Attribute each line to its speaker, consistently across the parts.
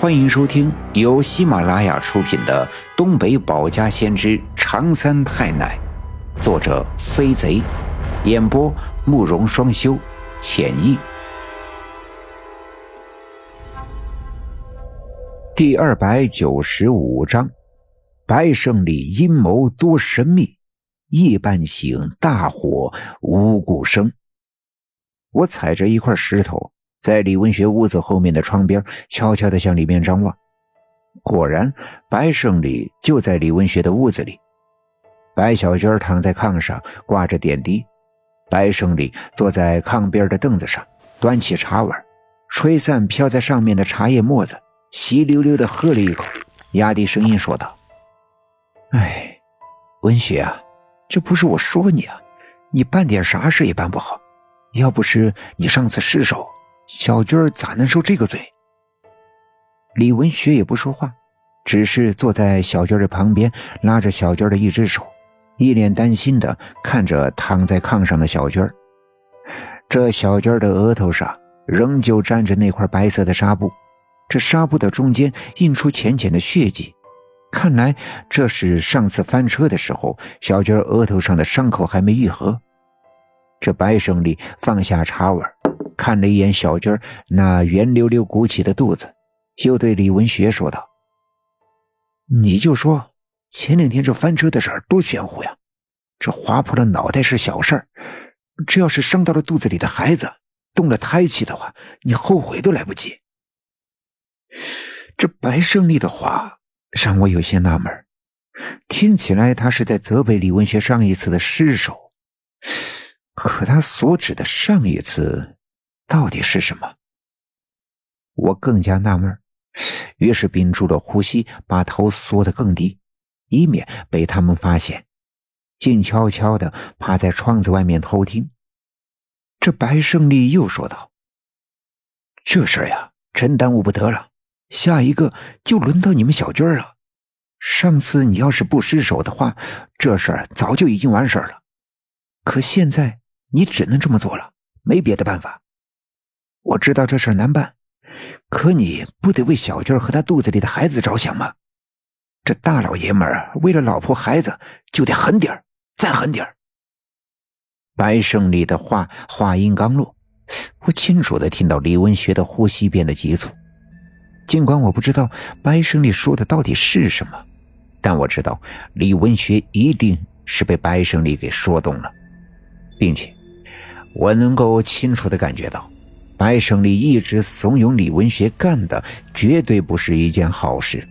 Speaker 1: 欢迎收听由喜马拉雅出品的《东北保家先知长三太奶》，作者飞贼，演播慕容双修，浅意。第二百九十五章：白胜利阴谋多神秘，夜半醒，大火无故生。我踩着一块石头。在李文学屋子后面的窗边，悄悄地向里面张望。果然，白胜利就在李文学的屋子里。白小娟躺在炕上，挂着点滴。白胜利坐在炕边的凳子上，端起茶碗，吹散飘在上面的茶叶沫子，稀溜溜地喝了一口，压低声音说道：“哎，文学啊，这不是我说你啊，你办点啥事也办不好。要不是你上次失手。”小军儿咋能受这个罪？李文学也不说话，只是坐在小军儿的旁边，拉着小军儿的一只手，一脸担心的看着躺在炕上的小军儿。这小军儿的额头上仍旧沾着那块白色的纱布，这纱布的中间印出浅浅的血迹，看来这是上次翻车的时候，小军儿额头上的伤口还没愈合。这白胜利放下茶碗。看了一眼小军那圆溜溜鼓起的肚子，又对李文学说道：“你就说前两天这翻车的事儿多玄乎呀！这划破了脑袋是小事儿，这要是伤到了肚子里的孩子，动了胎气的话，你后悔都来不及。”这白胜利的话让我有些纳闷，听起来他是在责备李文学上一次的失手，可他所指的上一次。到底是什么？我更加纳闷，于是屏住了呼吸，把头缩得更低，以免被他们发现，静悄悄的趴在窗子外面偷听。这白胜利又说道：“这事儿呀，真耽误不得了，下一个就轮到你们小军了。上次你要是不失手的话，这事儿早就已经完事儿了。可现在你只能这么做了，没别的办法。”我知道这事难办，可你不得为小军和他肚子里的孩子着想吗？这大老爷们儿为了老婆孩子就得狠点再狠点白胜利的话话音刚落，我清楚的听到李文学的呼吸变得急促。尽管我不知道白胜利说的到底是什么，但我知道李文学一定是被白胜利给说动了，并且我能够清楚的感觉到。白胜利一直怂恿李文学干的，绝对不是一件好事。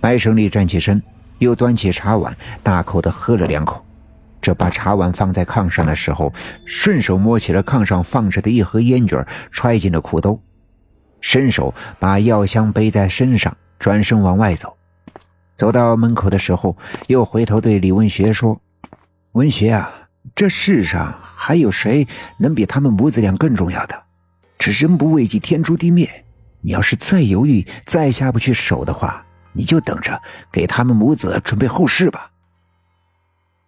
Speaker 1: 白胜利站起身，又端起茶碗，大口的喝了两口。这把茶碗放在炕上的时候，顺手摸起了炕上放着的一盒烟卷，揣进了裤兜，伸手把药箱背在身上，转身往外走。走到门口的时候，又回头对李文学说：“文学啊。”这世上还有谁能比他们母子俩更重要的？这人不为己，天诛地灭。你要是再犹豫，再下不去手的话，你就等着给他们母子准备后事吧。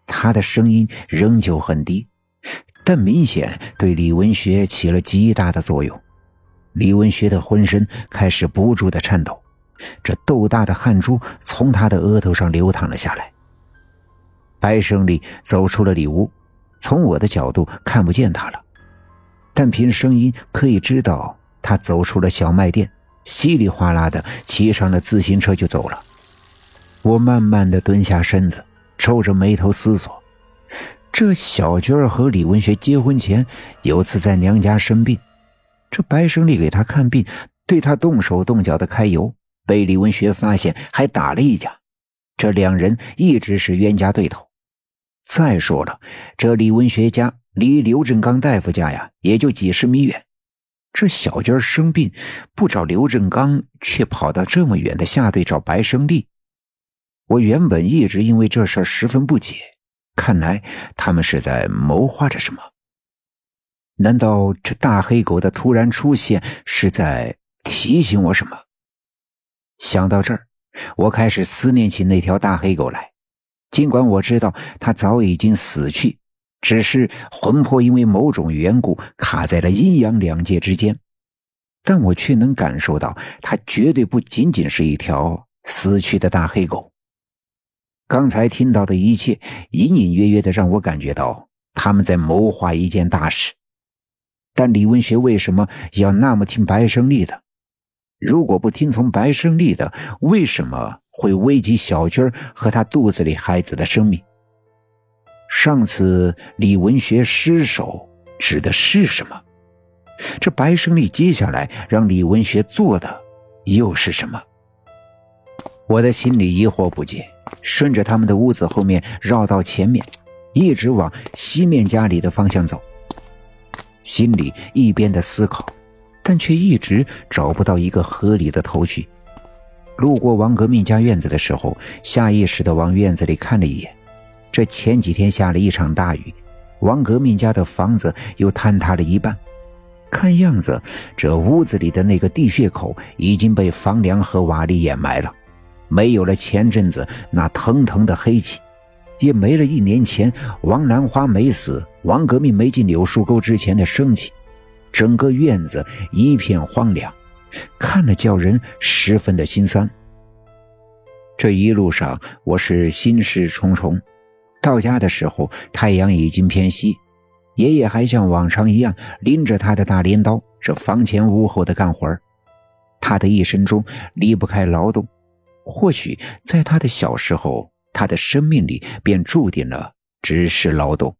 Speaker 1: 他的声音仍旧很低，但明显对李文学起了极大的作用。李文学的浑身开始不住的颤抖，这豆大的汗珠从他的额头上流淌了下来。白胜利走出了里屋。从我的角度看不见他了，但凭声音可以知道他走出了小卖店，稀里哗啦的骑上了自行车就走了。我慢慢的蹲下身子，皱着眉头思索：这小娟儿和李文学结婚前有次在娘家生病，这白胜利给他看病，对他动手动脚的揩油，被李文学发现，还打了一架。这两人一直是冤家对头。再说了，这李文学家离刘振刚大夫家呀，也就几十米远。这小娟生病不找刘振刚，却跑到这么远的下队找白胜利。我原本一直因为这事十分不解，看来他们是在谋划着什么。难道这大黑狗的突然出现是在提醒我什么？想到这儿，我开始思念起那条大黑狗来。尽管我知道他早已经死去，只是魂魄因为某种缘故卡在了阴阳两界之间。但我却能感受到，他绝对不仅仅是一条死去的大黑狗。刚才听到的一切，隐隐约约的让我感觉到他们在谋划一件大事。但李文学为什么要那么听白胜利的？如果不听从白胜利的，为什么会危及小军和他肚子里孩子的生命？上次李文学失手指的是什么？这白胜利接下来让李文学做的又是什么？我的心里疑惑不解，顺着他们的屋子后面绕到前面，一直往西面家里的方向走，心里一边的思考，但却一直找不到一个合理的头绪。路过王革命家院子的时候，下意识的往院子里看了一眼。这前几天下了一场大雨，王革命家的房子又坍塌了一半。看样子，这屋子里的那个地穴口已经被房梁和瓦砾掩埋了，没有了前阵子那腾腾的黑气，也没了一年前王兰花没死、王革命没进柳树沟之前的生气。整个院子一片荒凉，看了叫人十分的心酸。这一路上，我是心事重重。到家的时候，太阳已经偏西。爷爷还像往常一样拎着他的大镰刀，这房前屋后的干活他的一生中离不开劳动，或许在他的小时候，他的生命里便注定了只是劳动。